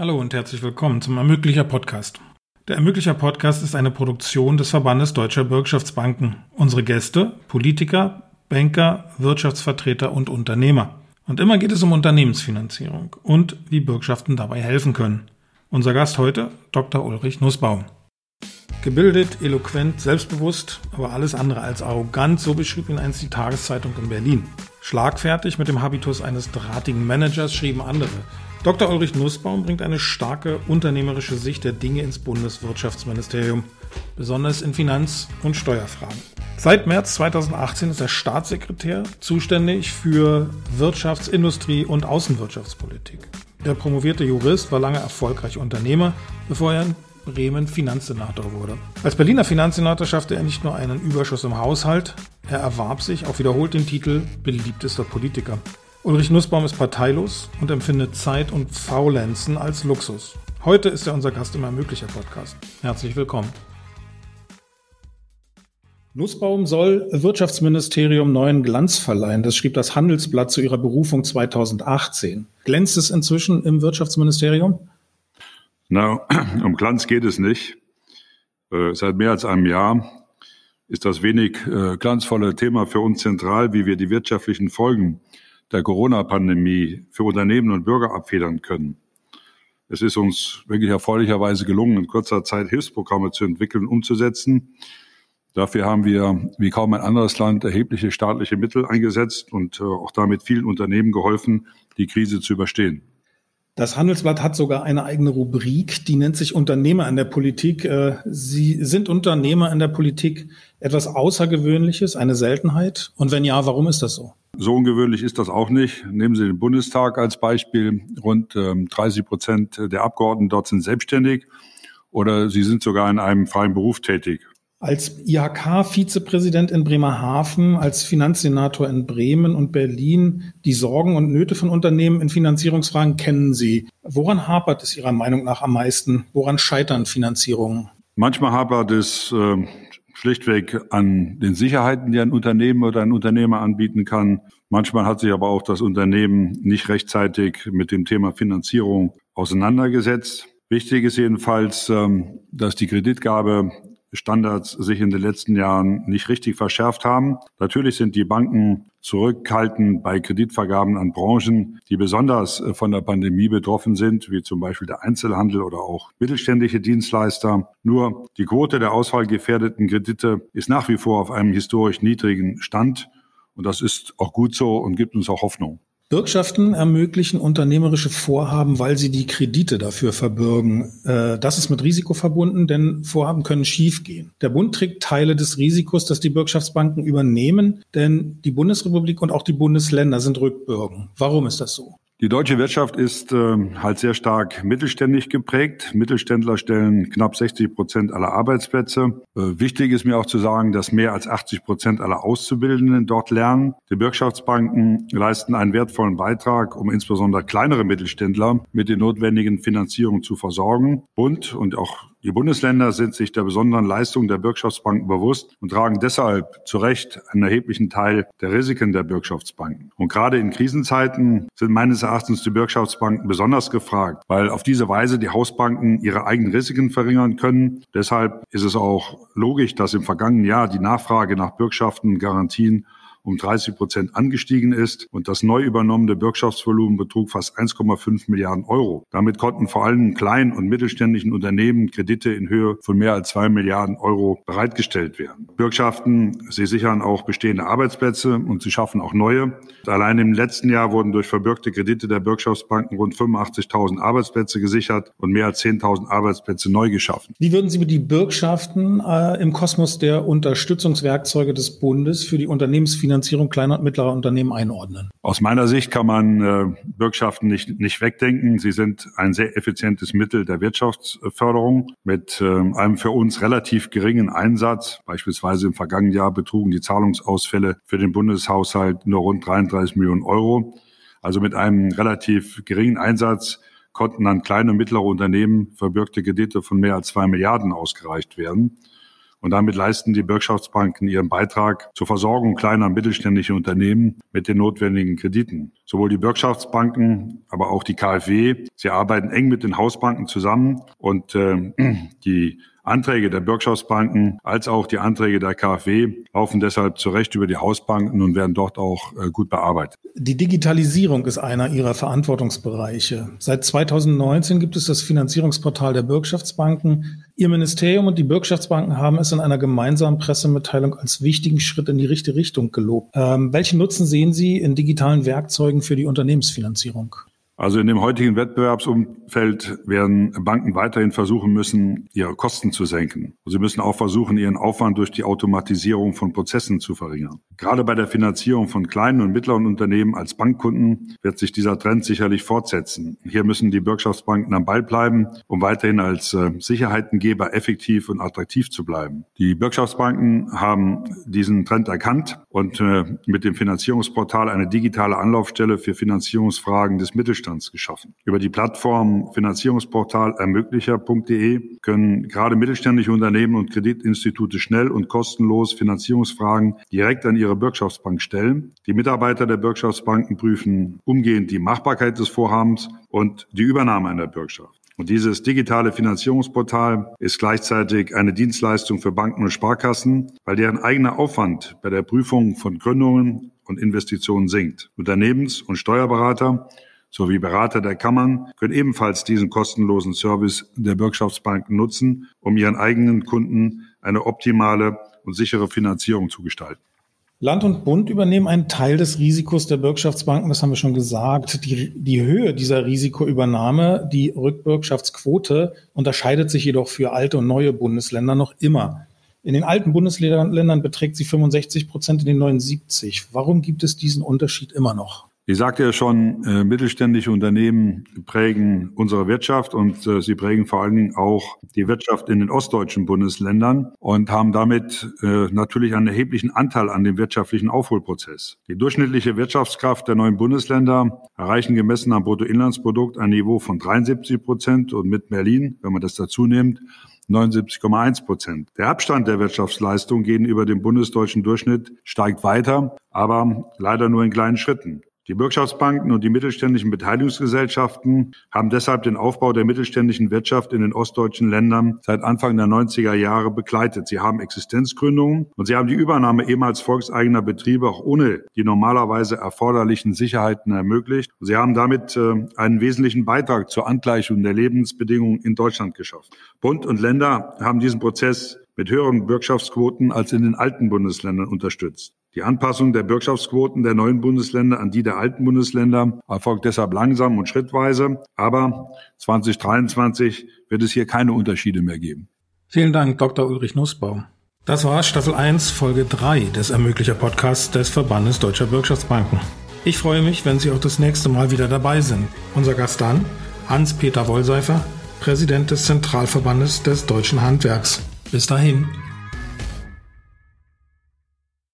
Hallo und herzlich willkommen zum Ermöglicher Podcast. Der Ermöglicher Podcast ist eine Produktion des Verbandes Deutscher Bürgschaftsbanken. Unsere Gäste, Politiker, Banker, Wirtschaftsvertreter und Unternehmer. Und immer geht es um Unternehmensfinanzierung und wie Bürgschaften dabei helfen können. Unser Gast heute, Dr. Ulrich Nussbaum. Gebildet, eloquent, selbstbewusst, aber alles andere als arrogant, so beschrieb ihn einst die Tageszeitung in Berlin. Schlagfertig mit dem Habitus eines drahtigen Managers schrieben andere. Dr. Ulrich Nussbaum bringt eine starke unternehmerische Sicht der Dinge ins Bundeswirtschaftsministerium, besonders in Finanz- und Steuerfragen. Seit März 2018 ist er Staatssekretär zuständig für Wirtschafts-, Industrie- und Außenwirtschaftspolitik. Der promovierte Jurist war lange erfolgreich Unternehmer, bevor er in Bremen Finanzsenator wurde. Als Berliner Finanzsenator schaffte er nicht nur einen Überschuss im Haushalt, er erwarb sich auch wiederholt den Titel beliebtester Politiker. Ulrich Nussbaum ist parteilos und empfindet Zeit und Faulenzen als Luxus. Heute ist er unser Gast im Ermöglicher Podcast. Herzlich willkommen. Nussbaum soll Wirtschaftsministerium neuen Glanz verleihen. Das schrieb das Handelsblatt zu ihrer Berufung 2018. Glänzt es inzwischen im Wirtschaftsministerium? Na, um Glanz geht es nicht. Äh, seit mehr als einem Jahr ist das wenig äh, glanzvolle Thema für uns zentral, wie wir die wirtschaftlichen Folgen der Corona-Pandemie für Unternehmen und Bürger abfedern können. Es ist uns wirklich erfreulicherweise gelungen, in kurzer Zeit Hilfsprogramme zu entwickeln und umzusetzen. Dafür haben wir, wie kaum ein anderes Land, erhebliche staatliche Mittel eingesetzt und äh, auch damit vielen Unternehmen geholfen, die Krise zu überstehen. Das Handelsblatt hat sogar eine eigene Rubrik, die nennt sich Unternehmer in der Politik. Äh, Sie sind Unternehmer in der Politik etwas Außergewöhnliches, eine Seltenheit? Und wenn ja, warum ist das so? So ungewöhnlich ist das auch nicht. Nehmen Sie den Bundestag als Beispiel. Rund 30 ähm, Prozent der Abgeordneten dort sind selbstständig oder sie sind sogar in einem freien Beruf tätig. Als IHK-Vizepräsident in Bremerhaven, als Finanzsenator in Bremen und Berlin, die Sorgen und Nöte von Unternehmen in Finanzierungsfragen kennen Sie. Woran hapert es Ihrer Meinung nach am meisten? Woran scheitern Finanzierungen? Manchmal hapert es äh, schlichtweg an den Sicherheiten, die ein Unternehmen oder ein Unternehmer anbieten kann. Manchmal hat sich aber auch das Unternehmen nicht rechtzeitig mit dem Thema Finanzierung auseinandergesetzt. Wichtig ist jedenfalls, ähm, dass die Kreditgabe Standards sich in den letzten Jahren nicht richtig verschärft haben. Natürlich sind die Banken zurückhaltend bei Kreditvergaben an Branchen, die besonders äh, von der Pandemie betroffen sind, wie zum Beispiel der Einzelhandel oder auch mittelständische Dienstleister. Nur die Quote der ausfallgefährdeten Kredite ist nach wie vor auf einem historisch niedrigen Stand. Und das ist auch gut so und gibt uns auch Hoffnung. Bürgschaften ermöglichen unternehmerische Vorhaben, weil sie die Kredite dafür verbürgen. Äh, das ist mit Risiko verbunden, denn Vorhaben können schiefgehen. Der Bund trägt Teile des Risikos, das die Bürgschaftsbanken übernehmen, denn die Bundesrepublik und auch die Bundesländer sind Rückbürgen. Warum ist das so? Die deutsche Wirtschaft ist äh, halt sehr stark mittelständig geprägt. Mittelständler stellen knapp 60 Prozent aller Arbeitsplätze. Äh, wichtig ist mir auch zu sagen, dass mehr als 80 Prozent aller Auszubildenden dort lernen. Die Bürgschaftsbanken leisten einen wertvollen Beitrag, um insbesondere kleinere Mittelständler mit den notwendigen Finanzierungen zu versorgen. Bund und auch die Bundesländer sind sich der besonderen Leistung der Bürgschaftsbanken bewusst und tragen deshalb zu Recht einen erheblichen Teil der Risiken der Bürgschaftsbanken. Und gerade in Krisenzeiten sind meines Erachtens die Bürgschaftsbanken besonders gefragt, weil auf diese Weise die Hausbanken ihre eigenen Risiken verringern können. Deshalb ist es auch logisch, dass im vergangenen Jahr die Nachfrage nach Bürgschaften, Garantien um 30 Prozent angestiegen ist und das neu übernommene Bürgschaftsvolumen betrug fast 1,5 Milliarden Euro. Damit konnten vor allem kleinen und mittelständischen Unternehmen Kredite in Höhe von mehr als zwei Milliarden Euro bereitgestellt werden. Bürgschaften, sie sichern auch bestehende Arbeitsplätze und sie schaffen auch neue. Allein im letzten Jahr wurden durch verbürgte Kredite der Bürgschaftsbanken rund 85.000 Arbeitsplätze gesichert und mehr als 10.000 Arbeitsplätze neu geschaffen. Wie würden Sie die Bürgschaften äh, im Kosmos der Unterstützungswerkzeuge des Bundes für die Unternehmensfinanzierung Finanzierung kleiner und mittlerer Unternehmen einordnen? Aus meiner Sicht kann man äh, Bürgschaften nicht, nicht wegdenken. Sie sind ein sehr effizientes Mittel der Wirtschaftsförderung mit äh, einem für uns relativ geringen Einsatz. Beispielsweise im vergangenen Jahr betrugen die Zahlungsausfälle für den Bundeshaushalt nur rund 33 Millionen Euro. Also mit einem relativ geringen Einsatz konnten an kleine und mittlere Unternehmen verbürgte Kredite von mehr als zwei Milliarden ausgereicht werden. Und damit leisten die Bürgschaftsbanken ihren Beitrag zur Versorgung kleiner und mittelständischer Unternehmen mit den notwendigen Krediten. Sowohl die Bürgschaftsbanken, aber auch die KfW, sie arbeiten eng mit den Hausbanken zusammen und äh, die Anträge der Bürgschaftsbanken als auch die Anträge der KfW laufen deshalb zu Recht über die Hausbanken und werden dort auch äh, gut bearbeitet. Die Digitalisierung ist einer Ihrer Verantwortungsbereiche. Seit 2019 gibt es das Finanzierungsportal der Bürgschaftsbanken. Ihr Ministerium und die Bürgschaftsbanken haben es in einer gemeinsamen Pressemitteilung als wichtigen Schritt in die richtige Richtung gelobt. Ähm, welchen Nutzen sehen Sie in digitalen Werkzeugen für die Unternehmensfinanzierung? Also in dem heutigen Wettbewerbsumfeld werden Banken weiterhin versuchen müssen, ihre Kosten zu senken. Sie müssen auch versuchen, ihren Aufwand durch die Automatisierung von Prozessen zu verringern. Gerade bei der Finanzierung von kleinen und mittleren Unternehmen als Bankkunden wird sich dieser Trend sicherlich fortsetzen. Hier müssen die Bürgschaftsbanken am Ball bleiben, um weiterhin als äh, Sicherheitengeber effektiv und attraktiv zu bleiben. Die Bürgschaftsbanken haben diesen Trend erkannt und äh, mit dem Finanzierungsportal eine digitale Anlaufstelle für Finanzierungsfragen des Mittelstands Mittelstands geschaffen. Über die Plattform Finanzierungsportal ermöglicher.de können gerade mittelständische Unternehmen und Kreditinstitute schnell und kostenlos Finanzierungsfragen direkt an ihre Bürgschaftsbank stellen. Die Mitarbeiter der Bürgschaftsbanken prüfen umgehend die Machbarkeit des Vorhabens und die Übernahme einer Bürgschaft. Und dieses digitale Finanzierungsportal ist gleichzeitig eine Dienstleistung für Banken und Sparkassen, weil deren eigener Aufwand bei der Prüfung von Gründungen und Investitionen sinkt. Unternehmens- und Steuerberater sowie Berater der Kammern können ebenfalls diesen kostenlosen Service der Bürgschaftsbanken nutzen, um ihren eigenen Kunden eine optimale und sichere Finanzierung zu gestalten. Land und Bund übernehmen einen Teil des Risikos der Bürgschaftsbanken, das haben wir schon gesagt. Die, die Höhe dieser Risikoübernahme, die Rückbürgschaftsquote, unterscheidet sich jedoch für alte und neue Bundesländer noch immer. In den alten Bundesländern beträgt sie 65 Prozent, in den neuen 70. Warum gibt es diesen Unterschied immer noch? Ich sagte ja schon, äh, mittelständische Unternehmen prägen unsere Wirtschaft und äh, sie prägen vor allen Dingen auch die Wirtschaft in den ostdeutschen Bundesländern und haben damit äh, natürlich einen erheblichen Anteil an dem wirtschaftlichen Aufholprozess. Die durchschnittliche Wirtschaftskraft der neuen Bundesländer erreichen gemessen am Bruttoinlandsprodukt ein Niveau von 73 Prozent und mit Berlin, wenn man das dazu nimmt, 79,1 Prozent. Der Abstand der Wirtschaftsleistung gegenüber dem bundesdeutschen Durchschnitt steigt weiter, aber leider nur in kleinen Schritten. Die Bürgschaftsbanken und die mittelständischen Beteiligungsgesellschaften haben deshalb den Aufbau der mittelständischen Wirtschaft in den ostdeutschen Ländern seit Anfang der 90er Jahre begleitet. Sie haben Existenzgründungen und sie haben die Übernahme ehemals volkseigener Betriebe auch ohne die normalerweise erforderlichen Sicherheiten ermöglicht. Sie haben damit äh, einen wesentlichen Beitrag zur Angleichung der Lebensbedingungen in Deutschland geschafft. Bund und Länder haben diesen Prozess mit höheren Bürgschaftsquoten als in den alten Bundesländern unterstützt. Die Anpassung der Bürgschaftsquoten der neuen Bundesländer an die der alten Bundesländer erfolgt deshalb langsam und schrittweise. Aber 2023 wird es hier keine Unterschiede mehr geben. Vielen Dank, Dr. Ulrich Nussbau. Das war Staffel 1, Folge 3 des Ermöglicher Podcasts des Verbandes Deutscher Bürgschaftsbanken. Ich freue mich, wenn Sie auch das nächste Mal wieder dabei sind. Unser Gast dann, Hans-Peter Wollseifer, Präsident des Zentralverbandes des deutschen Handwerks. Bis dahin.